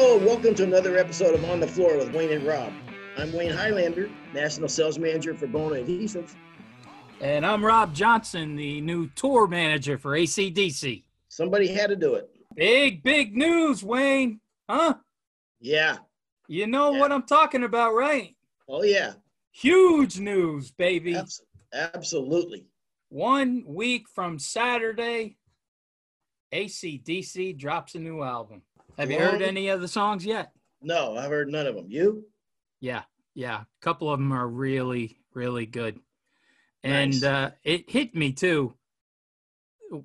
Hello, welcome to another episode of On the Floor with Wayne and Rob. I'm Wayne Highlander, National Sales Manager for Bona Adhesives. And I'm Rob Johnson, the new tour manager for ACDC. Somebody had to do it. Big, big news, Wayne. Huh? Yeah. You know Yeah. what I'm talking about, right? Oh, yeah. Huge news, baby. Abs- absolutely. One week from Saturday, ACDC drops a new album. Have you heard any of the songs yet? No, I've heard none of them. You? Yeah, yeah. A couple of them are really, really good. And Nice. uh, it hit me too.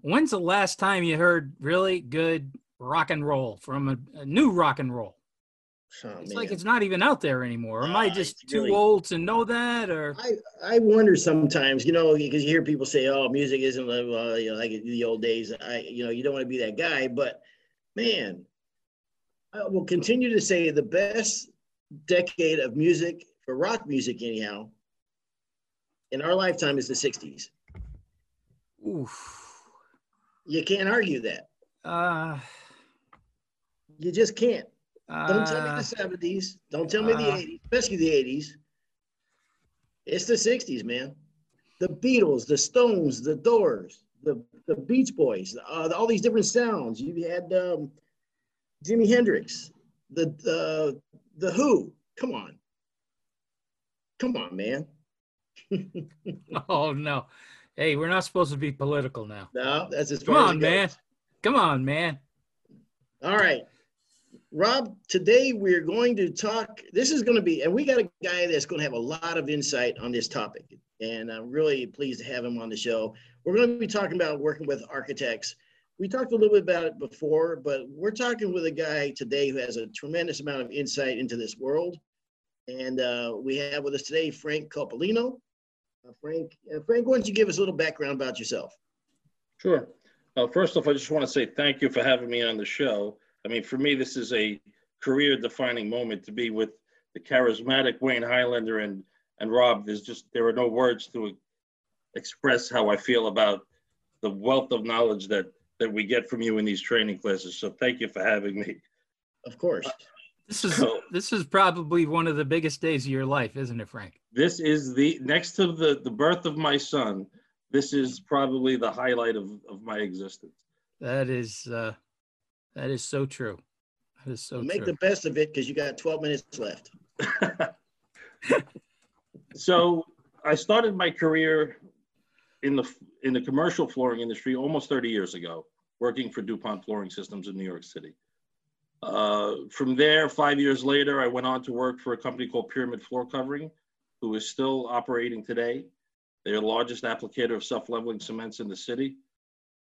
When's the last time you heard really good rock and roll from a, a new rock and roll? Oh, It's man. like it's not even out there anymore. Am I Ah, just too really- old to know that, or I, I wonder sometimes, you know, because you hear people say, "Oh, music isn't uh, you know, like the old days." I, you know, you don't want to be that guy, but man, I will continue to say the best decade of music for rock music, anyhow, in our lifetime is the '60s. oof? You can't argue that. Uh, You just can't. Don't tell me uh, the '70s. Don't tell me the uh, '80s, especially the '80s. It's the '60s, man. The Beatles, the Stones, the Doors, the the Beach Boys, uh, all these different sounds. You had um, Jimi Hendrix, the the the Who. Come on, come on, man. oh no. Hey, we're not supposed to be political now. No, that's as Come as on, goes. man. Come on, man. All right. Rob, today we're going to talk. This is going to be, and we got a guy that's going to have a lot of insight on this topic. And I'm really pleased to have him on the show. We're going to be talking about working with architects. We talked a little bit about it before, but we're talking with a guy today who has a tremendous amount of insight into this world. And uh, we have with us today Frank Coppolino. Uh, Frank, uh, Frank, why don't you give us a little background about yourself? Sure. Uh, first off, I just want to say thank you for having me on the show. I mean, for me, this is a career-defining moment to be with the charismatic Wayne Highlander and and Rob. There's just there are no words to express how I feel about the wealth of knowledge that that we get from you in these training classes. So thank you for having me. Of course. This is So- this is probably one of the biggest days of your life, isn't it, Frank? This is the next to the the birth of my son. This is probably the highlight of of my existence. That is uh that is so true. That is so Make true. the best of it because you got 12 minutes left. so I started my career in the in the commercial flooring industry almost 30 years ago, working for DuPont Flooring Systems in New York City. Uh, from there, five years later, I went on to work for a company called Pyramid Floor Covering, who is still operating today. They're the largest applicator of self-leveling cements in the city.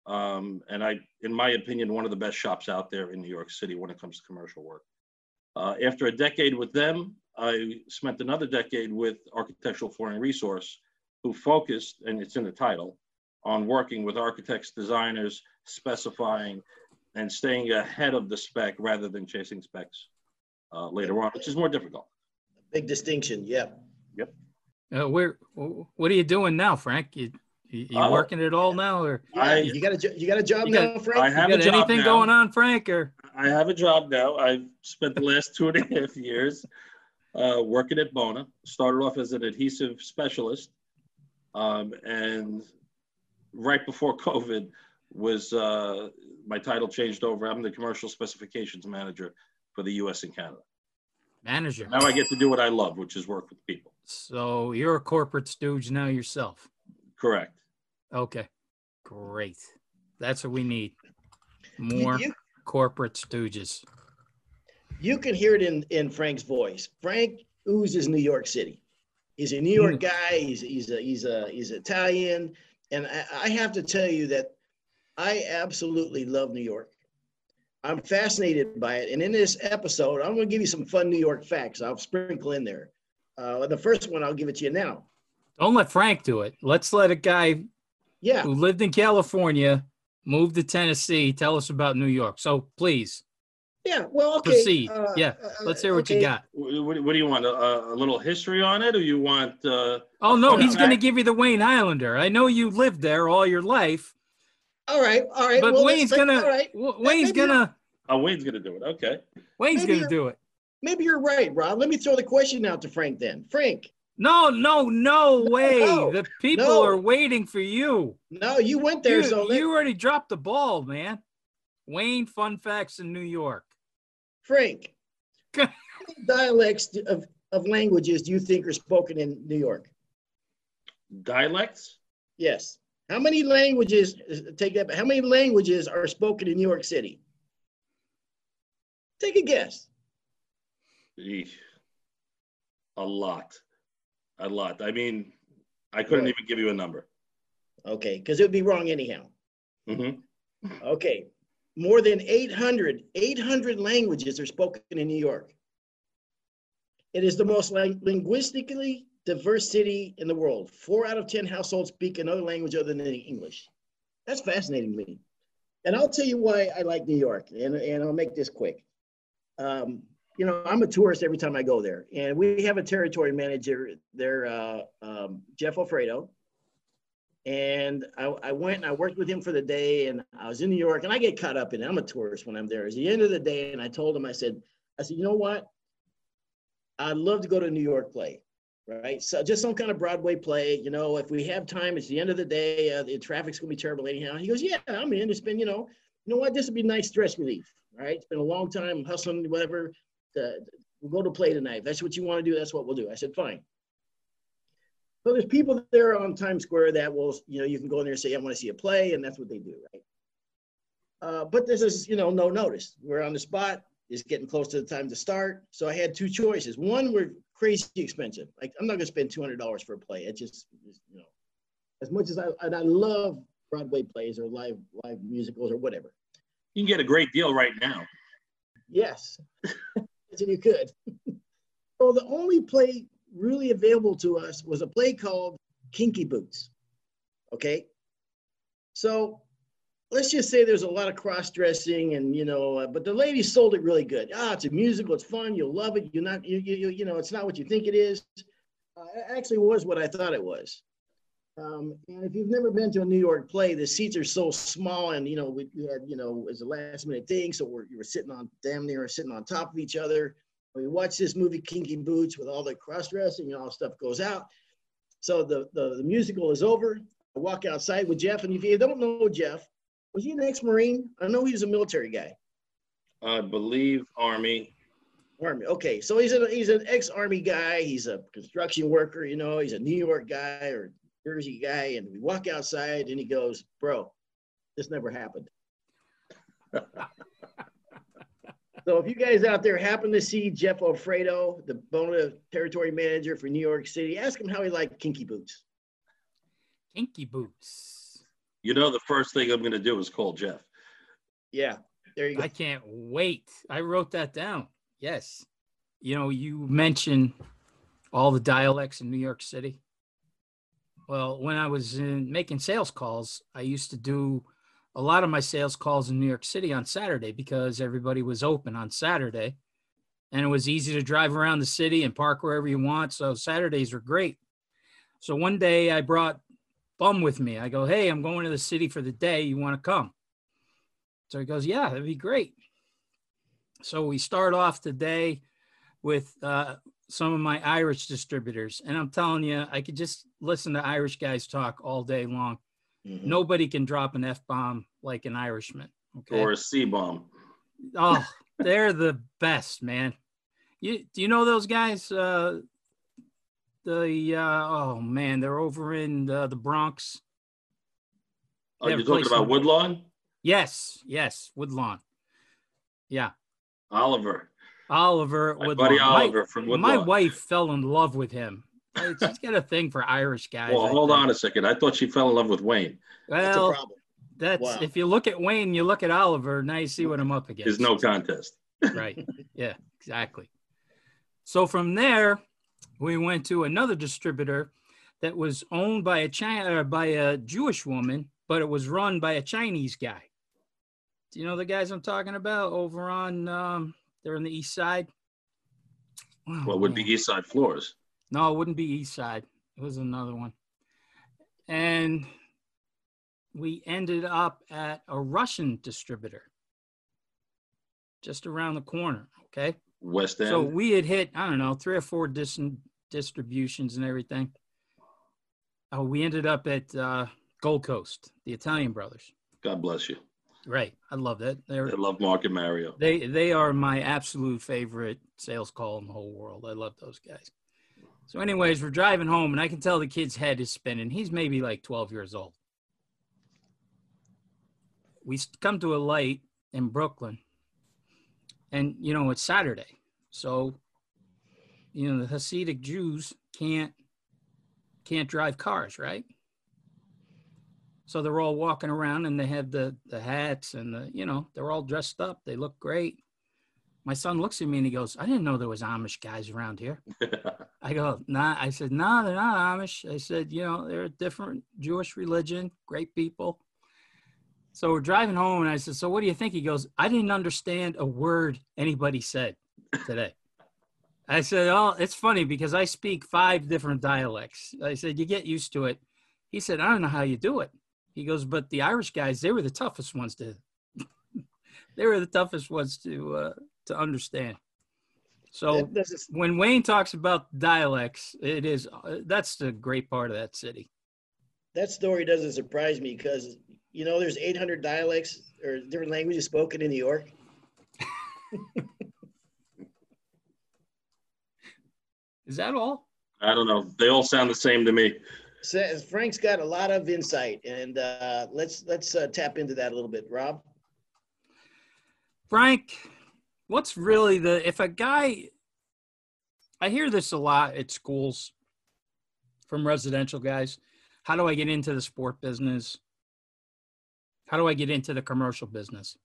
Um, and I, in my opinion, one of the best shops out there in New York City when it comes to commercial work. Uh, after a decade with them, I spent another decade with Architectural Flooring Resource, who focused, and it's in the title, on working with architects, designers, specifying, and staying ahead of the spec rather than chasing specs uh, later on, which is more difficult. Big distinction. Yeah. Yep. Uh, where what are you doing now, Frank? You you, you Uh, working it all now or I- you got a jo- you got a job You got- now, Frank. I have you a got job anything now. going on, Frank? Or I have a job now. I've spent the last two and a half years uh, working at Bona. Started off as an adhesive specialist, um, and right before COVID was uh, my title changed over. I'm the commercial specifications manager for the U.S. and Canada. manager? Now I get to do what I love, which is work with people. So you're a corporate stooge now yourself. Correct. Okay. Great. That's what we need. More You, corporate stooges. you can hear it in in Frank's voice. Frank oozes New York City. He's a New York guy. He's he's a, he's a he's Italian, and I, I have to tell you that I absolutely love New York. I'm fascinated by it. And in this episode, I'm going to give you some fun New York facts. I'll sprinkle in there. Uh, the first one, I'll give it to you now. Don't let Frank do it. Let's let a guy Yeah. who lived in California move to Tennessee tell us about New York. So please Yeah. Well, okay. proceed. uh, yeah. uh, Let's hear what you got. What, what do you want? A, a little history on it, or you want? Uh, Oh no, he's going to give you the Wayne Islander. I know you lived there all your life, All right. All right. but well, Wayne's let's- gonna All right. Wayne's gonna Oh, Wayne's gonna do it. Okay. Wayne's gonna do it. Maybe you're right, Rob. Let me throw the question out to Frank then. Frank, No, no, no way. no, the people no. are waiting for you. no, you went there, You, so let- you already dropped the ball, man. Wayne Fun Facts in New York. Frank, how many dialects of, of languages do you think are spoken in New York? Dialects? Yes. How many languages, take that, how many languages are spoken in New York City? Take a guess. Eesh. A lot. A lot. I mean, I couldn't Right. even give you a number. Okay, because it would be wrong anyhow. hmm Okay, more than 800, 800 languages are spoken in New York. It is the most ling- linguistically diverse city in the world. Four out of 10 households speak another language other than English. That's fascinating to me. And I'll tell you why I like New York, and, and I'll make this quick. Um, you know, I'm a tourist every time I go there, and we have a territory manager there, uh, um, Jeff Alfredo. And I, I went and I worked with him for the day, and I was in New York, and I get caught up in it. I'm a tourist when I'm there. It's the end of the day, and I told him, I said, I said, you know what? I'd love to go to a New York play, right? So just some kind of Broadway play. You know, if we have time, it's the end of the day. Uh, the traffic's gonna be terrible anyhow. He goes, yeah, I'm in. It's been, you know, you know what? This would be nice stress relief, right? It's been a long time hustling, whatever. Uh, we'll go to play tonight. If that's what you want to do. That's what we'll do. I said, fine. So there's people there on Times Square that will, you know, you can go in there and say, I want to see a play, and that's what they do, right? Uh, but this is, you know, no notice. We're on the spot. It's getting close to the time to start. So I had two choices. One were crazy expensive. Like I'm not gonna spend two hundred dollars for a play. It just, just, you know, as much as I and I love Broadway plays or live live musicals or whatever. You can get a great deal right now. Yes, you could. so the only play really available to us was a play called Kinky Boots. Okay, so let's just say there's a lot of cross dressing and you know, uh, but the lady sold it really good. Ah, it's a musical, it's fun, you'll love it. You're not, you you you, you know, it's not what you think it is. Uh, it actually was what I thought it was. Um, and if you've never been to a New York play, the seats are so small, and you know we, we had you know it was a last minute thing, so we're you were sitting on damn near sitting on top of each other. We watched this movie Kinky Boots with all the cross dressing and all stuff goes out. So the, the the musical is over. I walk outside with Jeff, and if you don't know Jeff, was he an ex-marine? I know he was a military guy. I believe Army. Army. Okay, so he's a he's an ex-army guy. He's a construction worker. You know, he's a New York guy or Jersey guy. And we walk outside, and he goes, "Bro, this never happened." so if you guys out there happen to see Jeff Alfredo, the Bona territory manager for New York City, ask him how he liked Kinky Boots. Kinky boots. You know, the first thing I'm going to do is call Jeff. Yeah, there you go. I can't wait. I wrote that down. Yes. You know, you mentioned all the dialects in New York City. Well, when I was in making sales calls, I used to do a lot of my sales calls in New York City on Saturday because everybody was open on Saturday and it was easy to drive around the city and park wherever you want. So Saturdays were great. So one day I brought Bum with me. I go, Hey, I'm going to the city for the day. You want to come? So he goes, Yeah, that'd be great. So we start off the day with uh, some of my Irish distributors. And I'm telling you, I could just listen to Irish guys talk all day long. Mhm. Nobody can drop an F bomb like an Irishman. Okay. Or a C bomb. oh, they're the best, man. You do you know those guys? Uh, the uh, oh man, they're over in the, the Bronx. Oh, you're talking about Woodlawn? Yes, yes, Woodlawn. Yeah, Oliver. Oliver My Woodlawn. buddy My- Oliver from Woodlawn. My wife fell in love with him. It's- She's got a thing for Irish guys. Well, I hold think. on a second. I thought she fell in love with Wayne. That's a Well, problem. that's Wow. if you look at Wayne, you look at Oliver. Now you see what I'm up against. There's no contest. right. Yeah, exactly. So from there, we went to another distributor that was owned by a China by a Jewish woman, but it was run by a Chinese guy. Do you know the guys I'm talking about over on? Um, they're on the east side. Oh, What would be. East Side Floors? No, it wouldn't be East Side. It was another one. And we ended up at a Russian distributor. just around the corner. Okay. West End. So we had hit, I don't know, three or four dis- distributions and everything. Oh, we ended up at uh, Gold Coast, the Italian brothers. God bless you. Right. I love that. They're, I love Mark and Mario. they they are my absolute favorite sales call in the whole world. I love those guys. So, anyways, we're driving home, and I can tell the kid's head is spinning. He's maybe like 12 years old. We come to a light in Brooklyn, and you know it's Saturday, so you know the Hasidic Jews can't can't drive cars, right? So they're all walking around, and they have the the hats, and the you know they're all dressed up. They look great. My son looks at me and he goes, "I didn't know there was Amish guys around here." I go, nah. I said, nah, they're not Amish. I said, you know, they're a different Jewish religion, great people. So we're driving home, and I said, so what do you think? He goes, I didn't understand a word anybody said today. I said, oh, it's funny because I speak five different dialects. I said, you get used to it. He said, I don't know how you do it. He goes, but the Irish guys, they were the toughest ones to, they were the toughest ones to uh, to understand. So That doesn't- when Wayne talks about dialects, it is uh, that's the great part of that city. that story doesn't surprise me because you know there's 800 dialects or different languages spoken in New York. Is that all? I don't know. They all sound the same to me. Says Frank's got a lot of insight, and uh, let's let's uh, tap into that a little bit, Rob. Frank, what's really the if a guy I hear this a lot at schools from residential guys. How do I get into the sport business? How do I get into the commercial business?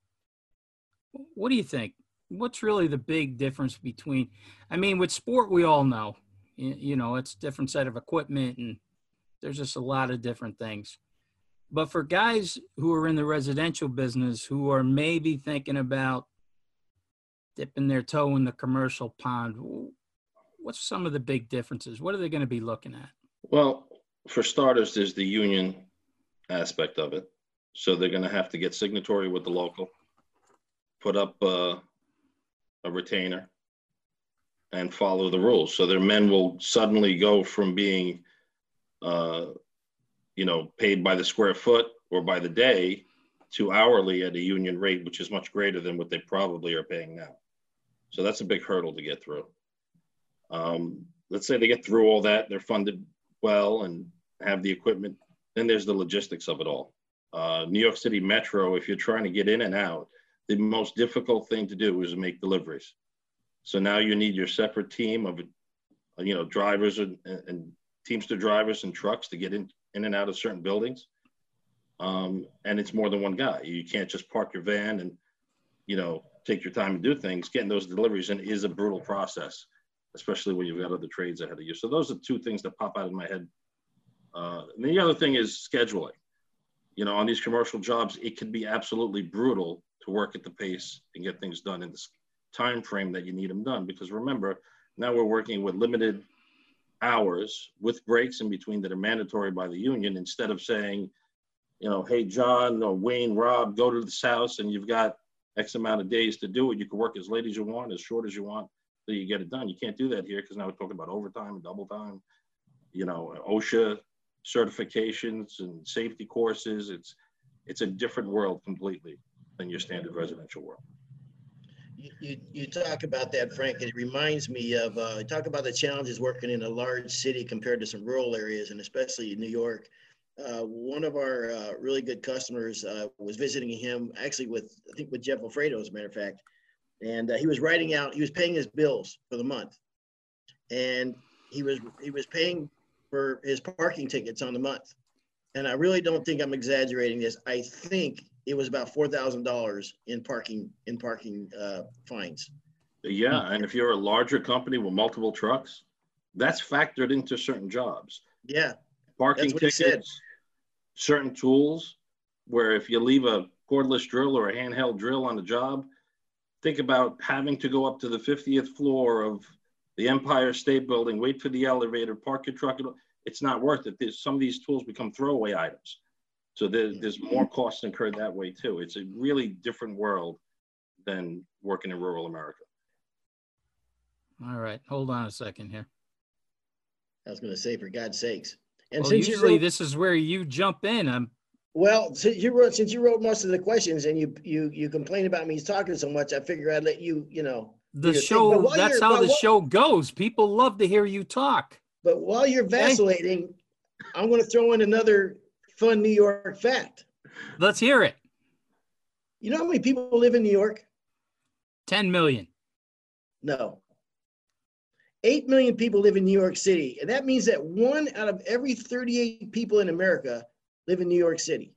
What do you think? What's really the big difference between I mean with sport we all know, you, know, it's different set of equipment and there's just a lot of different things. But for guys who are in the residential business who are maybe thinking about dipping their toe in the commercial pond, what's some of the big differences? What are they going to be looking at? Well, for starters, there's the union aspect of it. So they're going to have to get signatory with the local, put up uh, a retainer, and follow the rules. So their men will suddenly go from being, uh, you know, paid by the square foot or by the day to hourly at a union rate, which is much greater than what they probably are paying now. So that's a big hurdle to get through. Um, let's say they get through all that, they're funded well and have the equipment. Then there's the logistics of it all. Uh, New York City Metro, if you're trying to get in and out, the most difficult thing to do is make deliveries. So now you need your separate team of, you know, drivers and, and Teamster drivers and trucks to get in, in and out of certain buildings. Um, and it's more than one guy. You can't just park your van and, you know, take your time and do things. Getting those deliveries in is a brutal process, especially when you've got other trades ahead of you. So those are two things that pop out in my head. Uh, and the other thing is scheduling. You know, on these commercial jobs, it can be absolutely brutal to work at the pace and get things done in the time frame that you need them done. Because remember, now we're working with limited hours with breaks in between that are mandatory by the union instead of saying, you know, hey, John or Wayne, Rob, go to this house and you've got X amount of days to do it. You can work as late as you want, as short as you want, so you get it done. You can't do that here because now we're talking about overtime, and double time, you know, OSHA certifications and safety courses. It's it's a different world completely than your standard residential world. You, you, talk about that, Frank. It reminds me of uh, talk about the challenges working in a large city compared to some rural areas, and especially New York. Uh, one of our uh, really good customers uh, was visiting him, actually with I think with Jeff Alfredo, as a matter of fact, and uh, he was writing out. He was paying his bills for the month, and he was he was paying for his parking tickets on the month. And I really don't think I'm exaggerating this. I think it was about four thousand dollars in parking in parking uh, fines. Yeah, and if you're a larger company with multiple trucks, that's factored into certain jobs. Yeah, Parking That's what he said. tickets, certain tools, where if you leave a cordless drill or a handheld drill on the job, think about having to go up to the 50th floor of the Empire State Building, wait for the elevator, park your truck. It's not worth it. There's, some of these tools become throwaway items. So there, there's more costs incurred that way too. It's a really different world than working in rural America. All right, hold on a second here. I was going to say, for God's sakes. And Well, since usually wrote, this is where you jump in. I'm, well, since you wrote, since you wrote most of the questions and you you you complain about me talking so much, I figure I'd let you, you know. the your thing. But show, that's how the while- show goes. People love to hear you talk. But while you're vacillating, I'm going to throw in another fun New York fact. Let's hear it. You know how many people live in New York? 10 million. No. 8 million people live in New York City. And that means that one out of every 38 people in America live in New York City.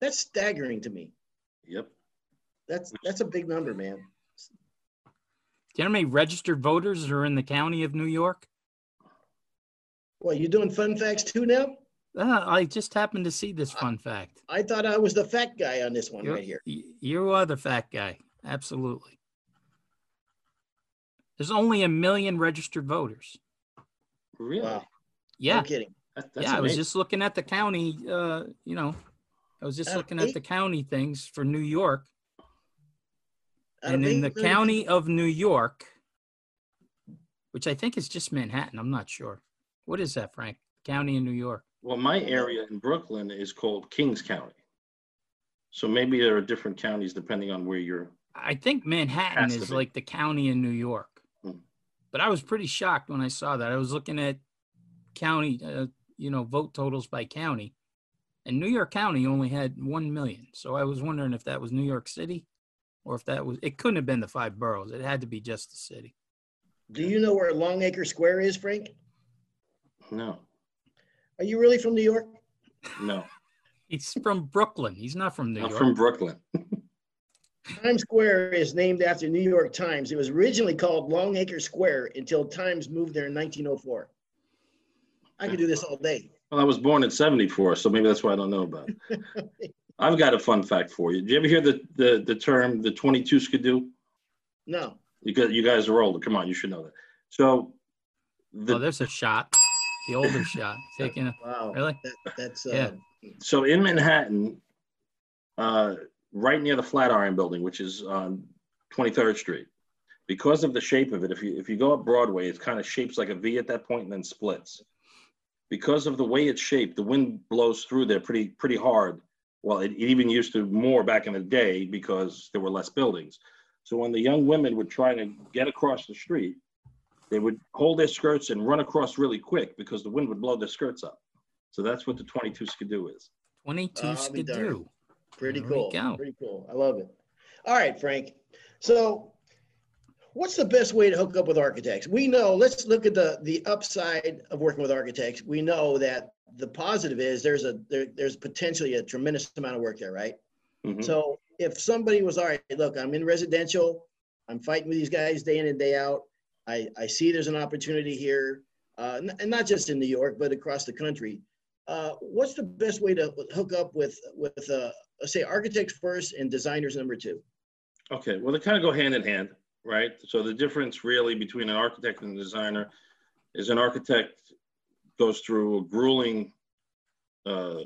That's staggering to me. Yep. That's that's a big number, man. Do you know how many registered voters are in the county of New York? Well, you doing fun facts too now? Uh, I just happened to see this fun fact. I thought I was the fat guy on this one You're- right here. You are the fat guy. Absolutely. There's only a million registered voters. Really? Wow. Yeah. No kidding. That- that's yeah. I was just looking at the county, uh, you know, I was just Out of looking at eight- the county things for New York. Out and in the million county people- of New York, which I think is just Manhattan, I'm not sure. What is that, Frank? County in New York. Well, my area in Brooklyn is called Kings County. So maybe there are different counties depending on where you're. I think Manhattan is like the county in New York. But I was pretty shocked when I saw that. I was looking at county, uh, you know, vote totals by county, and New York County only had 1 million. So I was wondering if that was New York City or if that was, it couldn't have been the five boroughs. It had to be just the city. Do you know where Longacre Square is, Frank? No, Are you really from New York? no. He's from Brooklyn. He's not from New I'm York. from Brooklyn. Times Square is named after New York Times. It was originally called Longacre Square until Times moved there in 1904. I could do this all day. Well, I was born in 74, so maybe that's why I don't know about it. I've got a fun fact for you. Did you ever hear the, the, the term the 22 skidoo? No. You guys, you guys are older. Come on, you should know that. So, the, oh, there's a shot. The older shot. Taking a, Wow. really? That, that's Yeah. uh, so in Manhattan, uh, right near the Flatiron Building, which is on 23rd Street, because of the shape of it, if you if you go up Broadway, it kind of shapes like a V at that point and then splits. Because of the way it's shaped, the wind blows through there pretty pretty hard. Well, it, it even used to more back in the day because there were less buildings. So when the young women would try to get across the street, they would hold their skirts and run across really quick because the wind would blow their skirts up. So that's what the 22 skidoo is. 22 I'll be darned. skidoo. Pretty There cool. Pretty cool. I love it. All right, Frank. So, what's the best way to hook up with architects? We know. Let's look at the the upside of working with architects. We know that the positive is there's a there, there's potentially a tremendous amount of work there, right? Mhm. So if somebody was all right, look, I'm in residential, I'm fighting with these guys day in and day out. I, I see there's an opportunity here, uh, and not just in New York, but across the country. Uh, what's the best way to hook up with with let's say architects first and designers number two? Okay, well, they kind of go hand in hand, right? So the difference really between an architect and a designer is an architect goes through a grueling uh,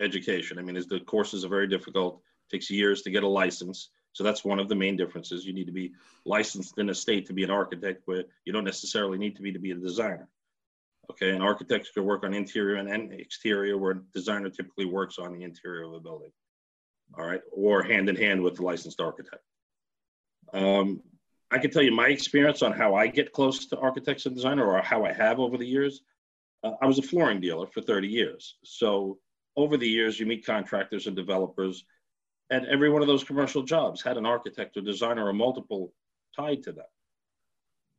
education. I mean, is the courses are very difficult, takes years to get a license. So that's one of the main differences. You need to be licensed in a state to be an architect, but you don't necessarily need to be to be a designer. Okay, and architects can work on interior and exterior, where a designer typically works on the interior of a building. All right, or hand in hand with the licensed architect. Um, I can tell you my experience on how I get close to architects and designer, or how I have over the years. Uh, I was a flooring dealer for 30 years. So over the years, you meet contractors and developers, and every one of those commercial jobs had an architect or designer or multiple tied to them.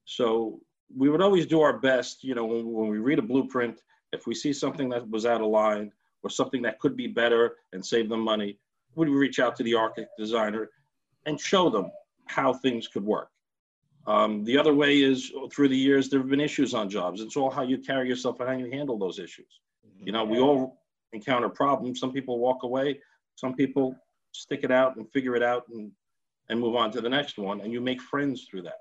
So we would always do our best, you know, when, when we read a blueprint, if we see something that was out of line or something that could be better and save them money, we'd reach out to the architect designer and show them how things could work. Um, the other way is through the years, there have been issues on jobs. It's all how you carry yourself and how you handle those issues. You know, we all encounter problems. Some people walk away, some people stick it out and figure it out and, and move on to the next one. And you make friends through that.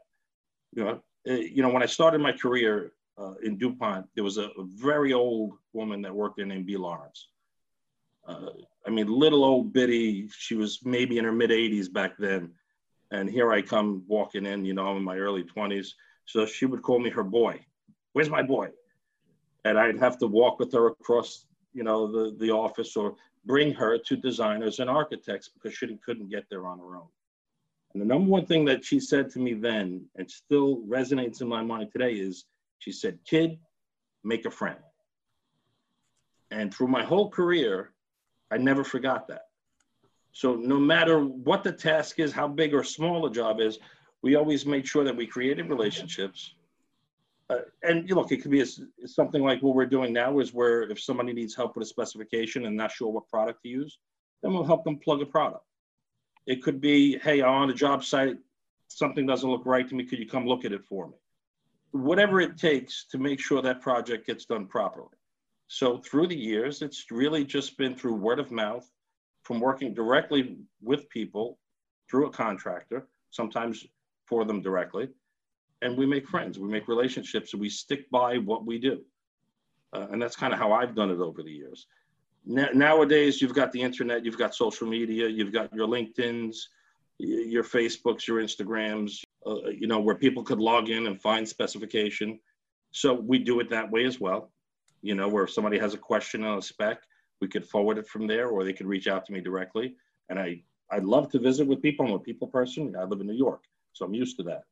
You know, uh, you know, when I started my career uh, in DuPont, there was a, a very old woman that worked there named B. Lawrence. Uh, I mean, little old bitty, she was maybe in her mid 80s back then. And here I come walking in, you know, in my early 20s. So she would call me her boy. Where's my boy? And I'd have to walk with her across, you know, the, the office or bring her to designers and architects because she couldn't get there on her own. And the number one thing that she said to me then, and still resonates in my mind today, is she said, Kid, make a friend. And through my whole career, I never forgot that. So no matter what the task is, how big or small the job is, we always made sure that we created relationships. Uh, and you look, it could be a, something like what we're doing now is where if somebody needs help with a specification and not sure what product to use, then we'll help them plug a product. It could be, hey, I'm on a job site, something doesn't look right to me. Could you come look at it for me? Whatever it takes to make sure that project gets done properly. So through the years, it's really just been through word of mouth, from working directly with people through a contractor, sometimes for them directly, and we make friends, we make relationships, and we stick by what we do. Uh, and that's kind of how I've done it over the years. nowadays, you've got the internet, you've got social media, you've got your LinkedIn's, your Facebooks, your Instagrams, uh, you know, where people could log in and find specification. So we do it that way as well you know, where if somebody has a question on a spec, we could forward it from there, or they could reach out to me directly. And I, I'd love to visit with people. I'm a people person. I live in New York, so I'm used to that.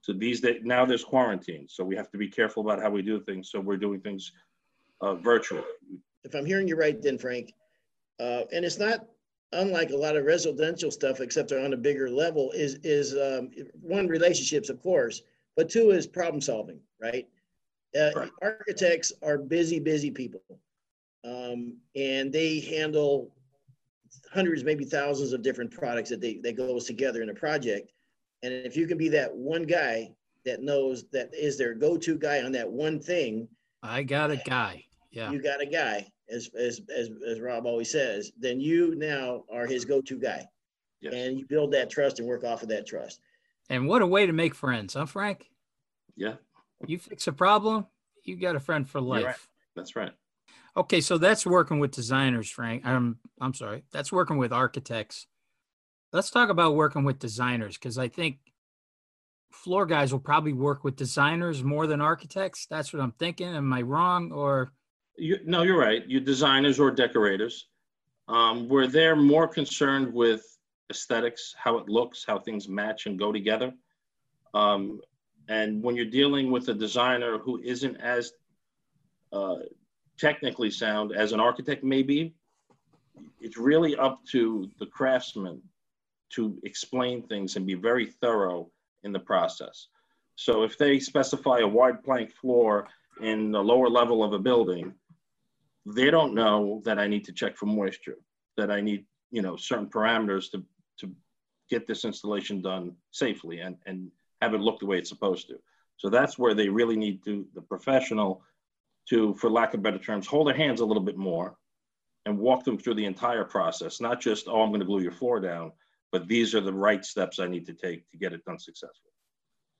So these days, now there's quarantine, so we have to be careful about how we do things. So we're doing things uh, virtually. If I'm hearing you right, then Frank, uh, and it's not unlike a lot of residential stuff, except they're on a bigger level. Is is um, one relationships, of course, but two is problem solving, right? Uh, right. Architects are busy, busy people, um, and they handle hundreds, maybe thousands of different products that they that goes together in a project. And if you can be that one guy that knows that is their go-to guy on that one thing, I got a guy. Yeah, you got a guy, as as as, as Rob always says. Then you now are his go-to guy, yes. and you build that trust and work off of that trust. And what a way to make friends, huh, Frank? Yeah, you fix a problem, you got a friend for life. Right. That's right. Okay, so that's working with designers, Frank. I'm I'm sorry. That's working with architects. Let's talk about working with designers because I think floor guys will probably work with designers more than architects. That's what I'm thinking. Am I wrong or? You, no, you're right. You designers or decorators, um, where they're more concerned with aesthetics, how it looks, how things match and go together. Um, and when you're dealing with a designer who isn't as uh, technically sound as an architect may be, it's really up to the craftsman to explain things and be very thorough in the process. So if they specify a wide plank floor in the lower level of a building, they don't know that I need to check for moisture, that I need, you know, certain parameters to, to get this installation done safely and, and have it look the way it's supposed to. So that's where they really need to, the professional to, for lack of better terms, hold their hands a little bit more and walk them through the entire process, not just, oh, I'm going to glue your floor down, but these are the right steps I need to take to get it done successfully.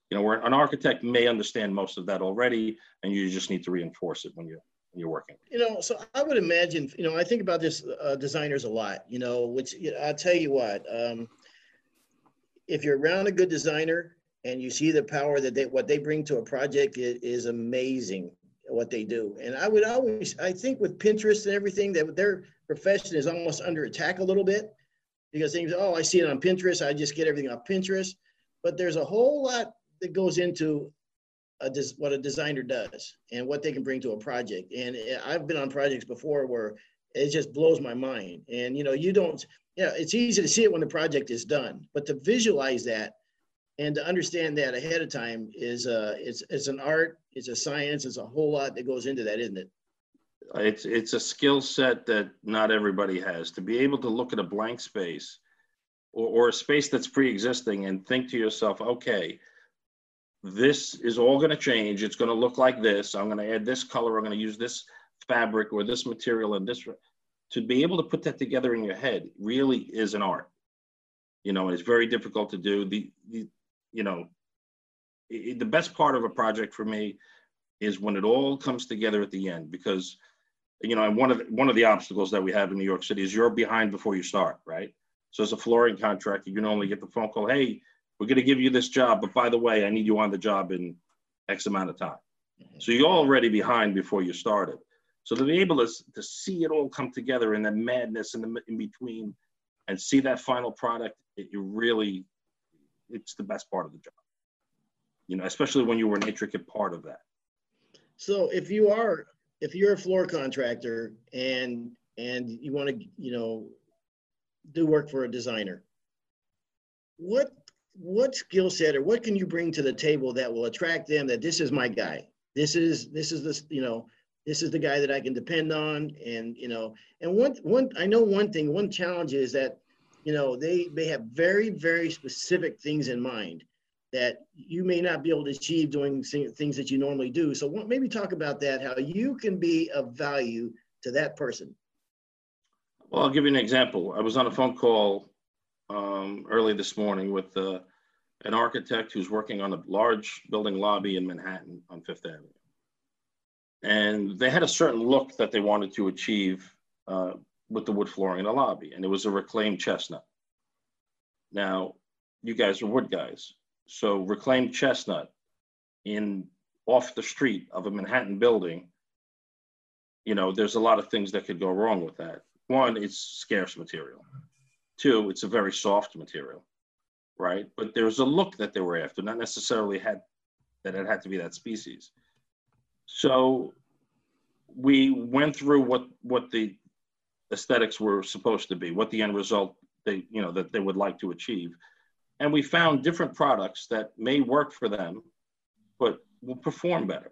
You know, where an architect may understand most of that already, and you just need to reinforce it when you you're working. You know, so I would imagine, you know, I think about this uh, designers a lot. You know, which you know, I'll tell you what, um, if you're around a good designer, and you see the power that they what they bring to a project is, amazing what they do. And i would always i think with pinterest and everything that their profession is almost under attack a little bit because things oh i see it on pinterest i just get everything off pinterest. But there's a whole lot that goes into a, what a designer does and what they can bring to a project. And eh, i've been on projects before where it just blows my mind. And you know you don't yeah it's easy to see it when the project is done but to visualize that and to understand that ahead of time is uh it's it's an art it's a science it's a whole lot that goes into that isn't it? It's it's a skill set that not everybody has. To be able to look at a blank space or, or a space that's pre-existing and think to yourself okay this is all going to change. It's going to look like this. I'm going to add this color. I'm going to use this fabric or this material and this to be able to put that together in your head really is an art. You know it's very difficult to do. The, the you know, it, the best part of a project for me is when it all comes together at the end because you know and one of the, one of the obstacles that we have in New York City is you're behind before you start, right? So as a flooring contractor, you normally get the phone call, hey, we're going to give you this job, but by the way, I need you on the job in X amount of time. Mm-hmm. So you're already behind before you started. So to be able to, to see it all come together and the madness in the in between and see that final product, it, it really, it's the best part of the job. You know, especially when you were an intricate part of that. So if you are, if you're a floor contractor and and you want to, you know, do work for a designer, what what skill set or what can you bring to the table that will attract them that this is my guy this is this is this you know this is the guy that i can depend on and you know and one one i know one thing one challenge is that you know they they have very very specific things in mind that you may not be able to achieve doing things that you normally do. So maybe talk about that how you can be of value to that person. Well i'll give you an example. I was on a phone call um, early this morning with uh, an architect who's working on a large building lobby in Manhattan on Fifth Avenue. And they had a certain look that they wanted to achieve uh, with the wood flooring in the lobby, and it was a reclaimed chestnut. Now, you guys are wood guys, so reclaimed chestnut in off the street of a Manhattan building, you know, there's a lot of things that could go wrong with that. One, it's scarce material. Two, it's a very soft material, right? But there's a look that they were after, not necessarily had that it had to be that species. So we went through what what the aesthetics were supposed to be, what the end result they you know that they would like to achieve, and we found different products that may work for them, but will perform better.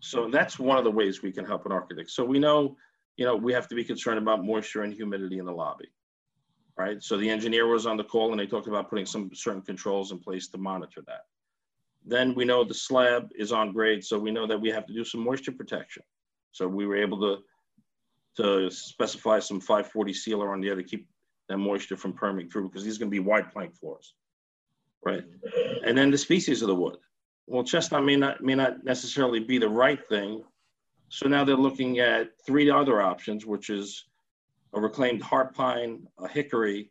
So that's one of the ways we can help an architect. So we know, you know, we have to be concerned about moisture and humidity in the lobby right? So the engineer was on the call and they talked about putting some certain controls in place to monitor that. Then we know the slab is on grade, so we know that we have to do some moisture protection. So we were able to, to specify some 540 sealer on there to keep that moisture from permeating through because these are gonna be wide plank floors, right? And then the species of the wood. Well, chestnut may not, may not necessarily be the right thing. So now they're looking at three other options, which is a reclaimed heart pine, a hickory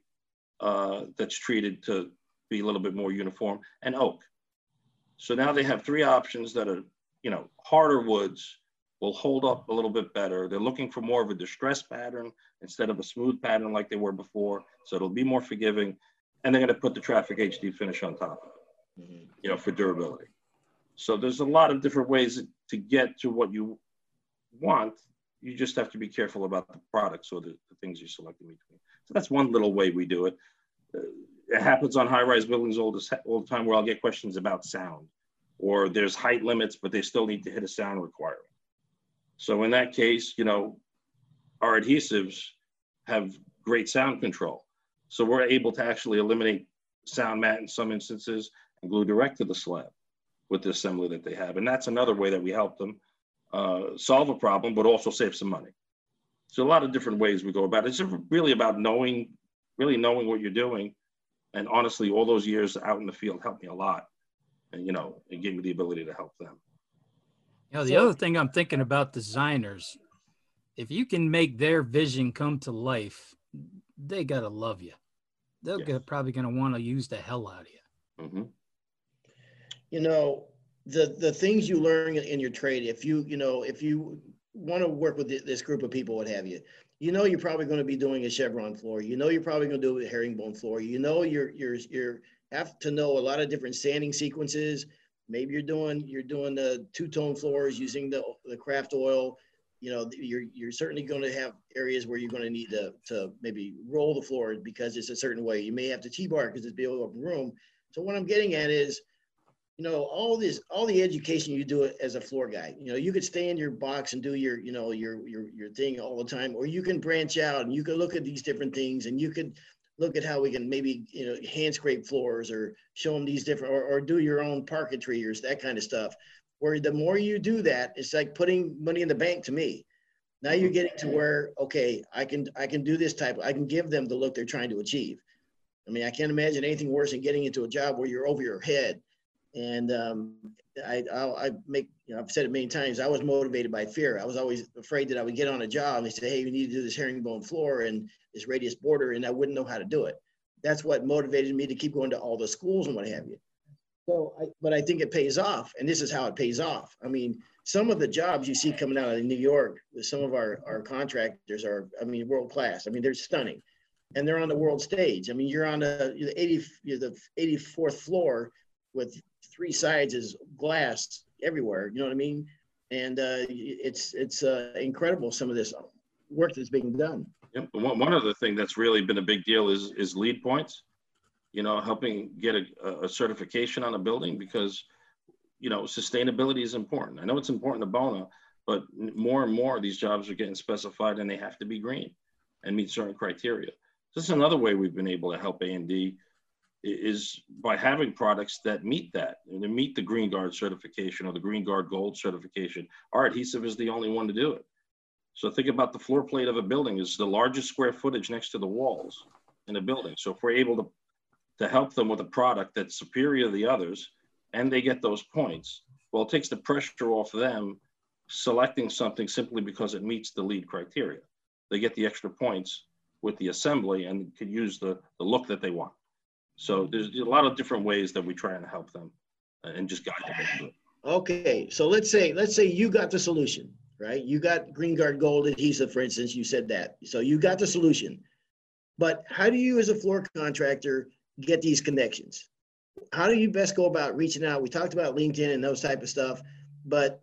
uh, that's treated to be a little bit more uniform, and oak. So now they have three options that are, you know, harder woods will hold up a little bit better. They're looking for more of a distress pattern instead of a smooth pattern like they were before. So it'll be more forgiving. And they're going to put the Traffic HD finish on top of it, mm-hmm. you know, for durability. So there's a lot of different ways to get to what you want you just have to be careful about the products or the, the things you select in between. So that's one little way we do it. Uh, it happens on high-rise buildings all the, all the time where I'll get questions about sound or there's height limits, but they still need to hit a sound requirement. So in that case, you know, our adhesives have great sound control. So we're able to actually eliminate sound mat in some instances and glue direct to the slab with the assembly that they have. And that's another way that we help them uh, solve a problem, but also save some money. So a lot of different ways we go about it. It's really about knowing, really knowing what you're doing. And honestly, all those years out in the field helped me a lot. And, you know, it gave me the ability to help them. You know, the so, other thing I'm thinking about designers, if you can make their vision come to life, they got to love you. They're yes. probably going to want to use the hell out of you. Mm-hmm. You know, the the things you learn in your trade if you you know if you want to work with this group of people what have you you know you're probably going to be doing a chevron floor you know you're probably going to do a herringbone floor you know you're you're you're have to know a lot of different sanding sequences maybe you're doing you're doing the two-tone floors using the the craft oil. You know you're you're certainly going to have areas where you're going to need to to maybe roll the floor because it's a certain way. You may have to t-bar because it's built up room. So what i'm getting at is you know all this all the education you do as a floor guy you know you could stay in your box and do your you know your your your thing all the time or you can branch out and you can look at these different things and you could look at how we can maybe you know hand scrape floors or show them these different or, or do your own parquetry or that kind of stuff. Where the more you do that it's like putting money in the bank to me. Now you're getting to where okay i can i can do this type i can give them the look they're trying to achieve. I mean i can't imagine anything worse than getting into a job where you're over your head. And um, I, I'll, I make, you know, I've said it many times. I was motivated by fear. I was always afraid that I would get on a job and they say, "Hey, you need to do this herringbone floor and this radius border," and I wouldn't know how to do it. That's what motivated me to keep going to all the schools and what have you. So, I, but I think it pays off, and this is how it pays off. I mean, some of the jobs you see coming out of New York with some of our, our contractors are, I mean, world class. I mean, they're stunning, and they're on the world stage. I mean, you're on the, the 80, the 84th floor with three sides is glass everywhere. You know what I mean? And uh, it's it's uh, incredible some of this work that's being done. Yep. One, one other thing that's really been a big deal is is LEED points. You know, helping get a, a certification on a building because you know sustainability is important. I know it's important to Bona, but more and more these jobs are getting specified and they have to be green and meet certain criteria. This is another way we've been able to help A and D is by having products that meet that and meet the Green Guard certification or the Green Guard Gold certification. Our adhesive is the only one to do it. So think about the floor plate of a building is the largest square footage next to the walls in a building. So if we're able to, to help them with a product that's superior to the others and they get those points, well, it takes the pressure off them selecting something simply because it meets the LEED criteria. They get the extra points with the assembly and can use the, the look that they want. So there's a lot of different ways that we try and help them uh, and just guide them. Okay, so let's say let's say you got the solution, right? You got Green Guard Gold adhesive, for instance. You said that, so you got the solution. But how do you, as a floor contractor, get these connections? How do you best go about reaching out? We talked about LinkedIn and those type of stuff, but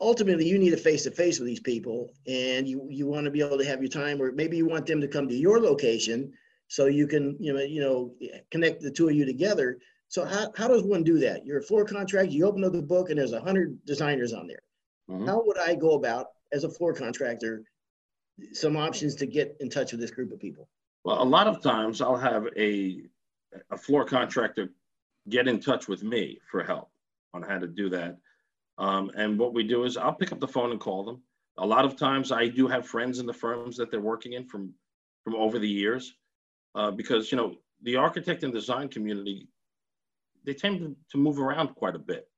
ultimately you need a face to face with these people, and you you want to be able to have your time, or maybe you want them to come to your location so you can you know you know connect the two of you together. So how, how does one do that? You're a floor contractor you open up the book and there's a hundred designers on there. Mm-hmm. how would i go about as a floor contractor some options to get in touch with this group of people? Well a lot of times i'll have a a floor contractor get in touch with me for help on how to do that. Um, and what we do is i'll pick up the phone and call them. A lot of times i do have friends in the firms that they're working in from from over the years uh, because you know the architect and design community they tend to move around quite a bit,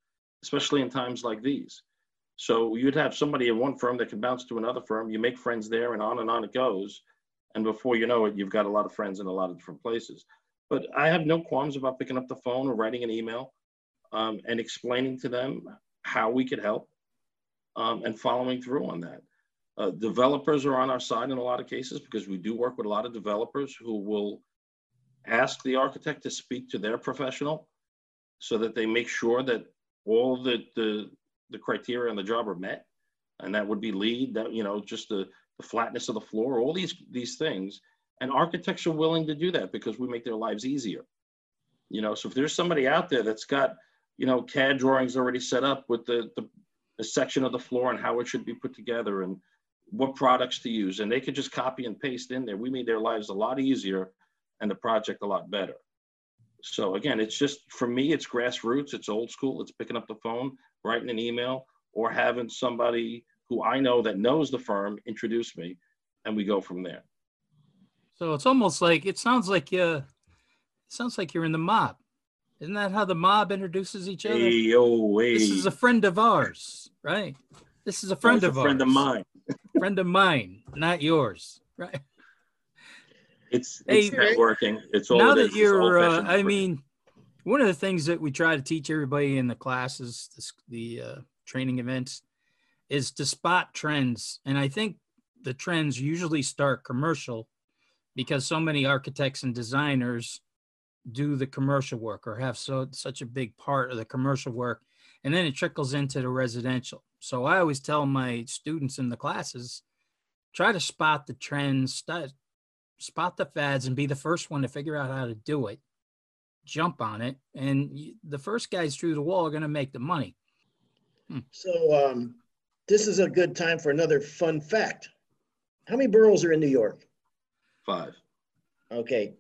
especially in times like these. So you'd have somebody in one firm that can bounce to another firm. You make friends there, and on and on it goes. And before you know it, you've got a lot of friends in a lot of different places. But I have no qualms about picking up the phone or writing an email um, and explaining to them how we could help um, and following through on that. Uh, developers are on our side in a lot of cases because we do work with a lot of developers who will ask the architect to speak to their professional so that they make sure that all the, the, the criteria on the job are met. And that would be LEED, that, you know, just the, the flatness of the floor, all these, these things. And architects are willing to do that because we make their lives easier. You know, so if there's somebody out there that's got, you know, CAD drawings already set up with the, the, the section of the floor and how it should be put together and what products to use. And they could just copy and paste in there. We made their lives a lot easier and the project a lot better. So again, it's just, for me, it's grassroots, it's old school. It's picking up the phone, writing an email, or having somebody who I know that knows the firm introduce me, and we go from there. So it's almost like, it sounds like, uh, it sounds like you're in the mob. Isn't that how the mob introduces each other? Hey, yo, hey. This is a friend of ours, right? This is a friend of a friend of mine friend of mine, not yours, right? It's it's hey, networking. It's all now it that you're. Uh, I mean, one of the things that we try to teach everybody in the classes, this, the uh, training events, is to spot trends, and I think the trends usually start commercial because so many architects and designers do the commercial work or have so such a big part of the commercial work and then it trickles into the residential so I always tell my students in the classes, try to spot the trends, start, spot the fads, and be the first one to figure out how to do it. Jump on it, and the first guys through the wall are going to make the money. Hmm. So um, this is a good time for another fun fact. How many boroughs are in New York? Five. Okay.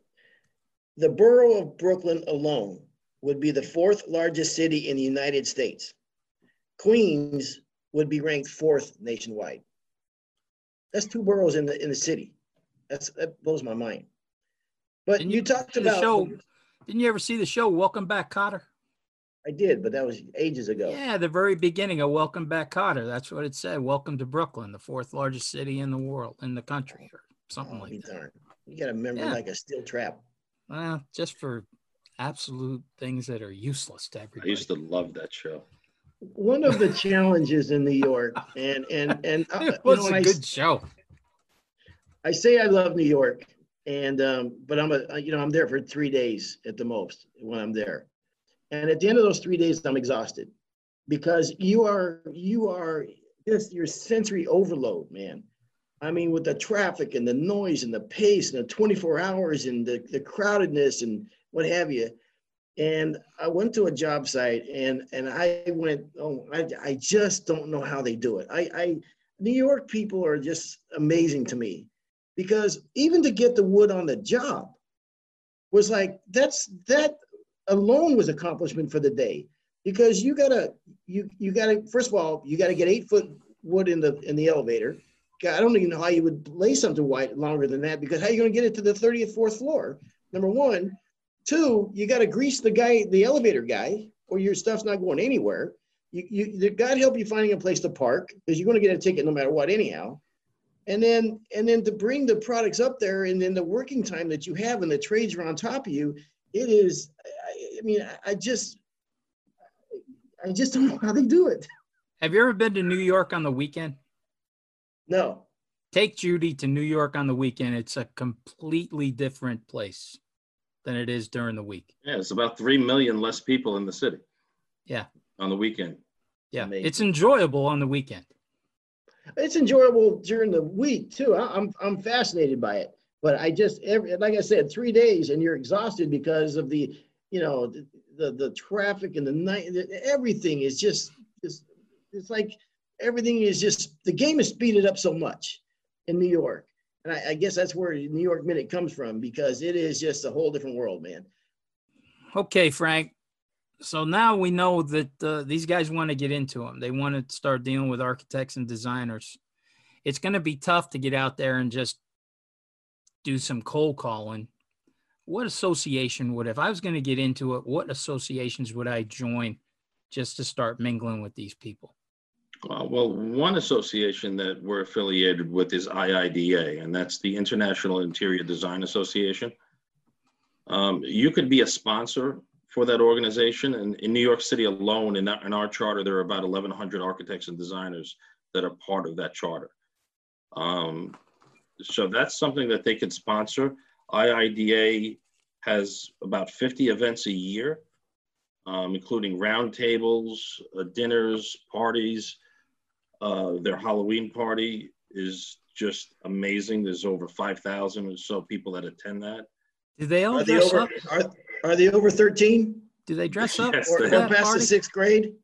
The borough of Brooklyn alone would be the fourth largest city in the United States. Queens would be ranked fourth nationwide. That's two boroughs in the in the city. That's that blows my mind. But you, you, talked about show. Didn't you ever see the show Welcome Back, Kotter? I did, but that was ages ago. Yeah, the very beginning of Welcome Back Kotter. That's what it said. Welcome to Brooklyn, the fourth largest city in the world, in the country, or something Oh, like that. darned. You got to remember Yeah. like a steel trap. Well, just for absolute things that are useless to everybody. I used to love that show. One of the challenges in New York, and and and uh, it you was know, when a I, good show. I say I love New York, and um, but I'm a you know I'm there for three days at the most when I'm there, and at the end of those three days I'm exhausted because you are you are just your sensory overload, man. I mean, with the traffic and the noise and the pace and the 24 hours and the, the crowdedness and what have you. And I went to a job site and and I went, oh, I, I just don't know how they do it. I, I New York people are just amazing to me because even to get the wood on the job was like that's that alone was accomplishment for the day because you gotta you you gotta first of all you gotta get eight foot wood in the in the elevator i don't even know how you would lay something white longer than that because how are you to get it to the 30th fourth floor number one two you got to grease the guy the elevator guy or your stuff's not going anywhere. You, you god help you finding a place to park because you're going to get a ticket no matter what anyhow. And then and then to bring the products up there and then the working time that you have and the trades are on top of you it is i, I mean I, I just i just don't know how they do it. Have you ever been to New York on the weekend? no. Take Judy to New York on the weekend. It's a completely different place than it is during the week. Yeah, it's about three million less people in the city. Yeah. On the weekend. Yeah, Amazing. it's enjoyable on the weekend. it's enjoyable during the week too I, i'm i'm fascinated by it but i just every like i said three days and you're exhausted because of the you know the the, the traffic and the night the- everything is just just it's like everything is just the game is speeded up so much in new york and I, I guess that's where new york minute comes from because it is just a whole different world man Okay, Frank. So now we know that uh, these guys want to get into them. They want to start dealing with architects and designers. It's going to be tough to get out there and just do some cold calling. What association would, if I was going to get into it, what associations would I join just to start mingling with these people? Uh, well, one association that we're affiliated with is IIDA, and that's the International Interior Design Association. Um, you could be a sponsor for that organization, and in New York City alone, in our, in our charter, there are about 1,100 architects and designers that are part of that charter. Um, so that's something that they could sponsor. IIDA has about 50 events a year, um, including roundtables, uh, dinners, parties. Uh, their Halloween party is just amazing. There's over 5,000 or so people that attend that. Do they all are they over up? are, are they over 13 Do they dress up? Yes, or, they or past party? the sixth grade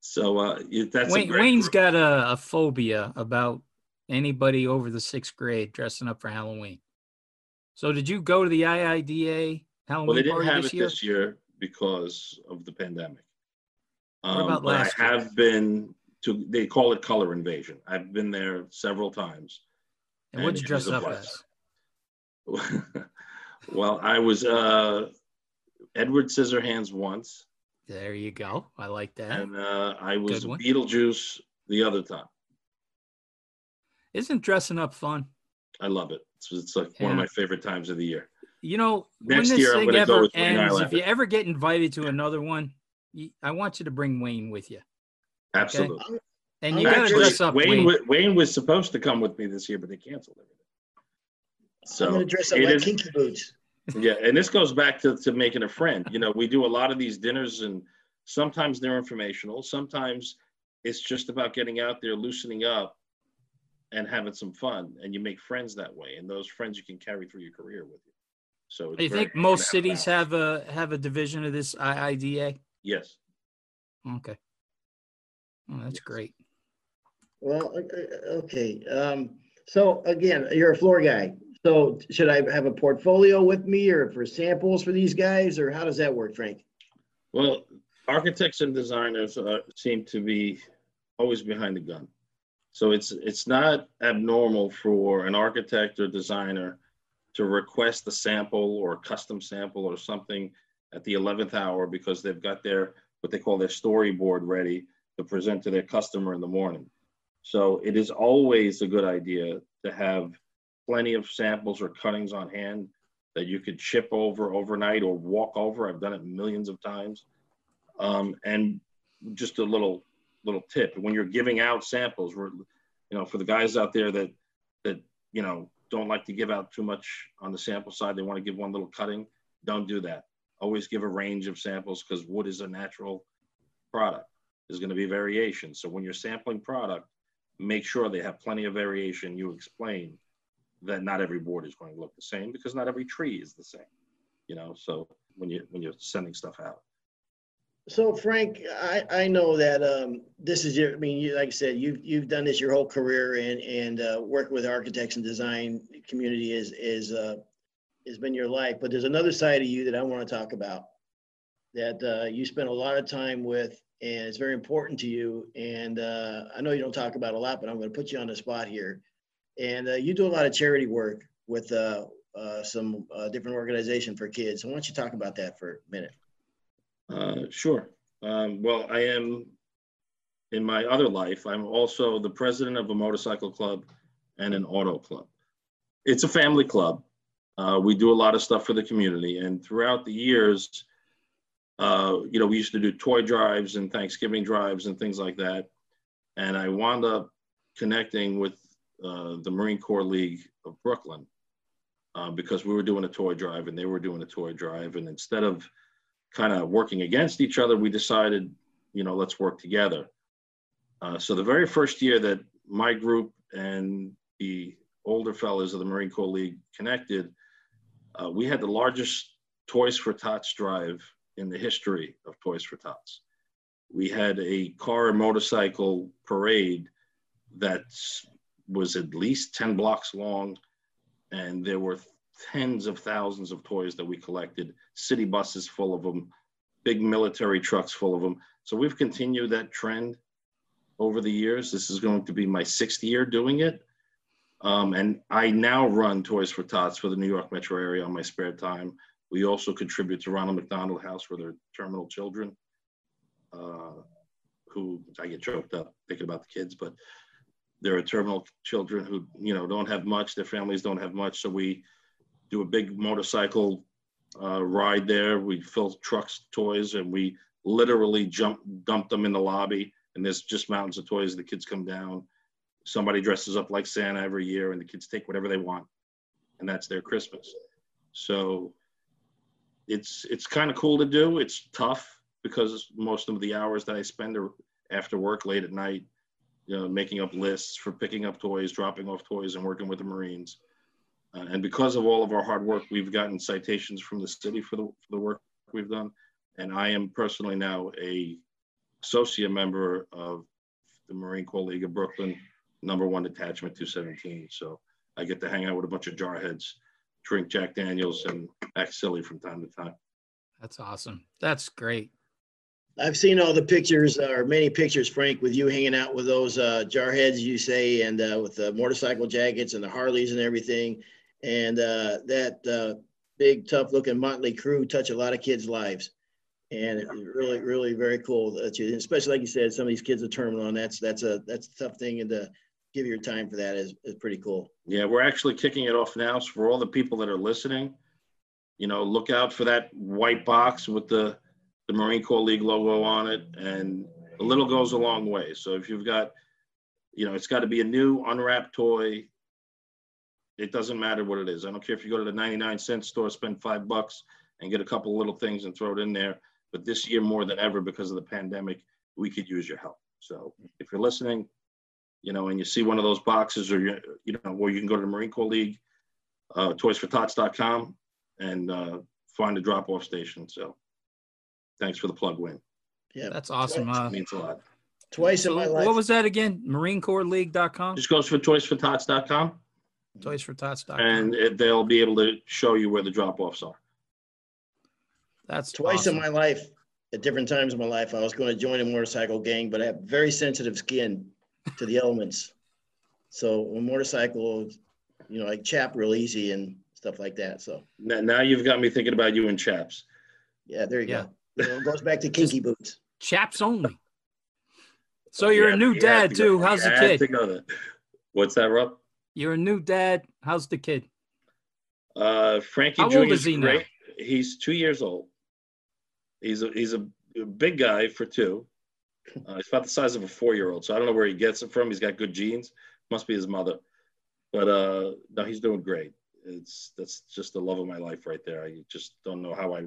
So uh, you- that's a Wayne, great Wayne's group. got a, a phobia about anybody over the sixth grade dressing up for Halloween. So did you go to the IIDA Halloween Well, they didn't have this it year? this year because of the pandemic. What Um, about but last I year? have been to, they call it color invasion. I've been there several times. and what'd you and dress up blast. as? well, I was uh, Edward Scissorhands once, There you go. I like that. and uh, I was Beetlejuice the other time. Isn't dressing up fun? I love it. It's, it's like one of my favorite times of the year. You know, Next when this year, I'm thing ever ends, if you ever get invited to another one, I want you to bring Wayne with you, Absolutely. and I'm you got to dress up, Wayne, Wayne. Wayne was supposed to come with me this year, but they canceled everything. So i'm going to dress up like is- kinky boots yeah, and this goes back to, to making a friend. You know, we do a lot of these dinners, and sometimes they're informational. Sometimes it's just about getting out there, loosening up, and having some fun. And you make friends that way, and those friends you can carry through your career with you. So it's you think most cities balance. have a have a division of this IIDA? Yes. Okay. Oh, that's Yes. great. Well, okay. Um, so again, you're a floor guy. So should I have a portfolio with me or for samples for these guys or how does that work, Frank? Well, architects and designers uh, seem to be always behind the gun. So it's it's not abnormal for an architect or designer to request a sample or a custom sample or something at the 11th hour because they've got their what they call their storyboard ready to present to their customer in the morning. So it is always a good idea to have plenty of samples or cuttings on hand that you could ship over overnight or walk over. I've done it millions of times. Um, and just a little little tip when you're giving out samples, you know for the guys out there that that you know don't like to give out too much on the sample side, they want to give one little cutting. Don't do that. Always give a range of samples because wood is a natural product. There's going to be variation. So when you're sampling product, make sure they have plenty of variation. You explain that not every board is going to look the same because not every tree is the same. You know, so when you when you're sending stuff out. So Frank, I, I know that um, this is your, I mean, you, like I said, you've, you've done this your whole career and, and uh, working with architects and design community is, is, uh, has been your life. But there's another side of you that I want to talk about that uh, you spent a lot of time with and it's very important to you. And uh, I know you don't talk about a lot, but I'm going to put you on the spot here. And uh, you do a lot of charity work with uh, uh, some uh, different organization for kids. So why don't you talk about that for a minute? Uh, sure. Um, well, I am in my other life. I'm also the president of a motorcycle club and an auto club. It's a family club. We do a lot of stuff for the community, and throughout the years, uh, you know, we used to do toy drives and Thanksgiving drives and things like that. And I wound up connecting with uh, the Marine Corps League of Brooklyn uh, because we were doing a toy drive and they were doing a toy drive. And instead of kind of working against each other, we decided, you know, let's work together. Uh, so the very first year that my group and the older fellows of the Marine Corps League connected, uh, we had the largest Toys for Tots drive in the history of Toys for Tots. We had a car and motorcycle parade that was at least 10 blocks long, and there were tens of thousands of toys that we collected, city buses full of them, big military trucks full of them. So we've continued that trend over the years. This is going to be my sixth year doing it. Um, and I now run Toys for Tots for the New York metro area on my spare time. We also contribute to Ronald McDonald House for their terminal children, uh, who I get choked up thinking about the kids, but there are terminal children who you know don't have much. Their families don't have much, so we do a big motorcycle uh, ride there. We fill trucks, with toys, and we literally jump, dump them in the lobby. And there's just mountains of toys. The kids come down. Somebody dresses up like Santa every year, and the kids take whatever they want, and that's their Christmas. So it's it's kind of cool to do. It's tough because most of the hours that I spend are after work, late at night, you know, making up lists for picking up toys, dropping off toys, and working with the Marines. Uh, and because of all of our hard work, we've gotten citations from the city for the, for the work we've done. And I am personally now a associate member of the Marine Corps League of Brooklyn, number one detachment 217. So I get to hang out with a bunch of jarheads, drink Jack Daniels, and act silly from time to time. That's awesome. That's great. I've seen all the pictures, uh, or many pictures, Frank, with you hanging out with those uh, jarheads, you say, and uh, with the motorcycle jackets and the Harleys and everything. And uh, that uh, big, tough looking motley crew touch a lot of kids' lives. And it's really, really very cool that you, especially like you said, some of these kids are terminal, and that's that's a that's a tough thing, and to give your time for that is, is pretty cool. Yeah, we're actually kicking it off now. So for all the people that are listening, you know, look out for that white box with the the Marine Corps League logo on it, and a little goes a long way. So if you've got, you know, it's got to be a new unwrapped toy it doesn't matter what it is. I don't care if you go to the 99 cent store, spend five bucks and get a couple little things and throw it in there. But this year more than ever, because of the pandemic, we could use your help. So if you're listening, you know, and you see one of those boxes or you, you know, where you can go to the Marine Corps League, uh, toysfortots.com and uh, find a drop off station. So thanks for the plug, Win. Yeah, that's awesome. Uh, means a lot. Twice in my life. What was that again? Marine Corps MarineCorpsLeague.com? Just goes for toysfortots.com. Toysfortots.com. And it, they'll be able to show you where the drop offs are. That's twice awesome. in my life, at different times in my life, I was going to join a motorcycle gang, but I have very sensitive skin to the elements. So a motorcycle, you know, like chap real easy and stuff like that. So now, now you've got me thinking about you and chaps. Yeah, there you Yeah. go. You know, it goes back to kinky boots. Chaps only. So you're Yeah, a new he dad to too. How's he the kid? to go there. What's that, Rob? You're a new dad. How's the kid? Uh, Frankie How Jr. old is he now? He's two years old. He's a he's a, a big guy for two. Uh, he's about the size of a four year old, so I don't know where he gets it from. He's got good genes. Must be his mother. But uh, no, he's doing great. It's that's just the love of my life right there. I just don't know how I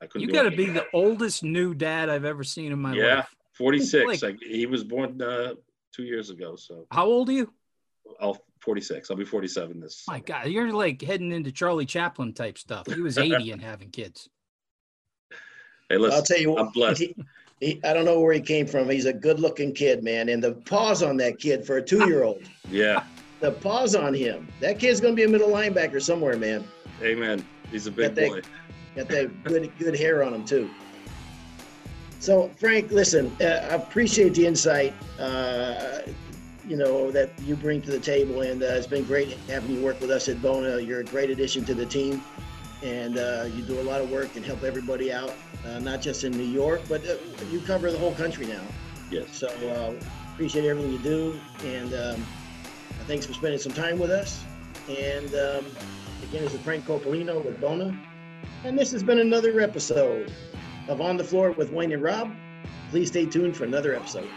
I couldn't. You got to be the oldest new dad I've ever seen in my life. Yeah. 46. Like- I, he was born uh, two years ago, so How old are you? I'll 46. I'll be 47 this. My summer. God, you're like heading into Charlie Chaplin type stuff. He was 80 and having kids. Hey, listen, I'll tell you I'm what, blessed. He, I don't know where he came from. He's a good looking kid, man. And the paws on that kid for a two year old, Yeah. the paws on him. That kid's going to be a middle linebacker somewhere, man. Amen. He's a big Got that- boy. Got that good good hair on him too. So Frank, listen, uh, I appreciate the insight, uh, you know, that you bring to the table, and uh, it's been great having you work with us at Bona. You're a great addition to the team, and uh, you do a lot of work and help everybody out, uh, not just in New York, but uh, you cover the whole country now. Yes. So uh, appreciate everything you do, and um, thanks for spending some time with us. And um, again, this is Frank Copolino with Bona, and this has been another episode of On the Floor with Wayne and Rob. Please stay tuned for another episode.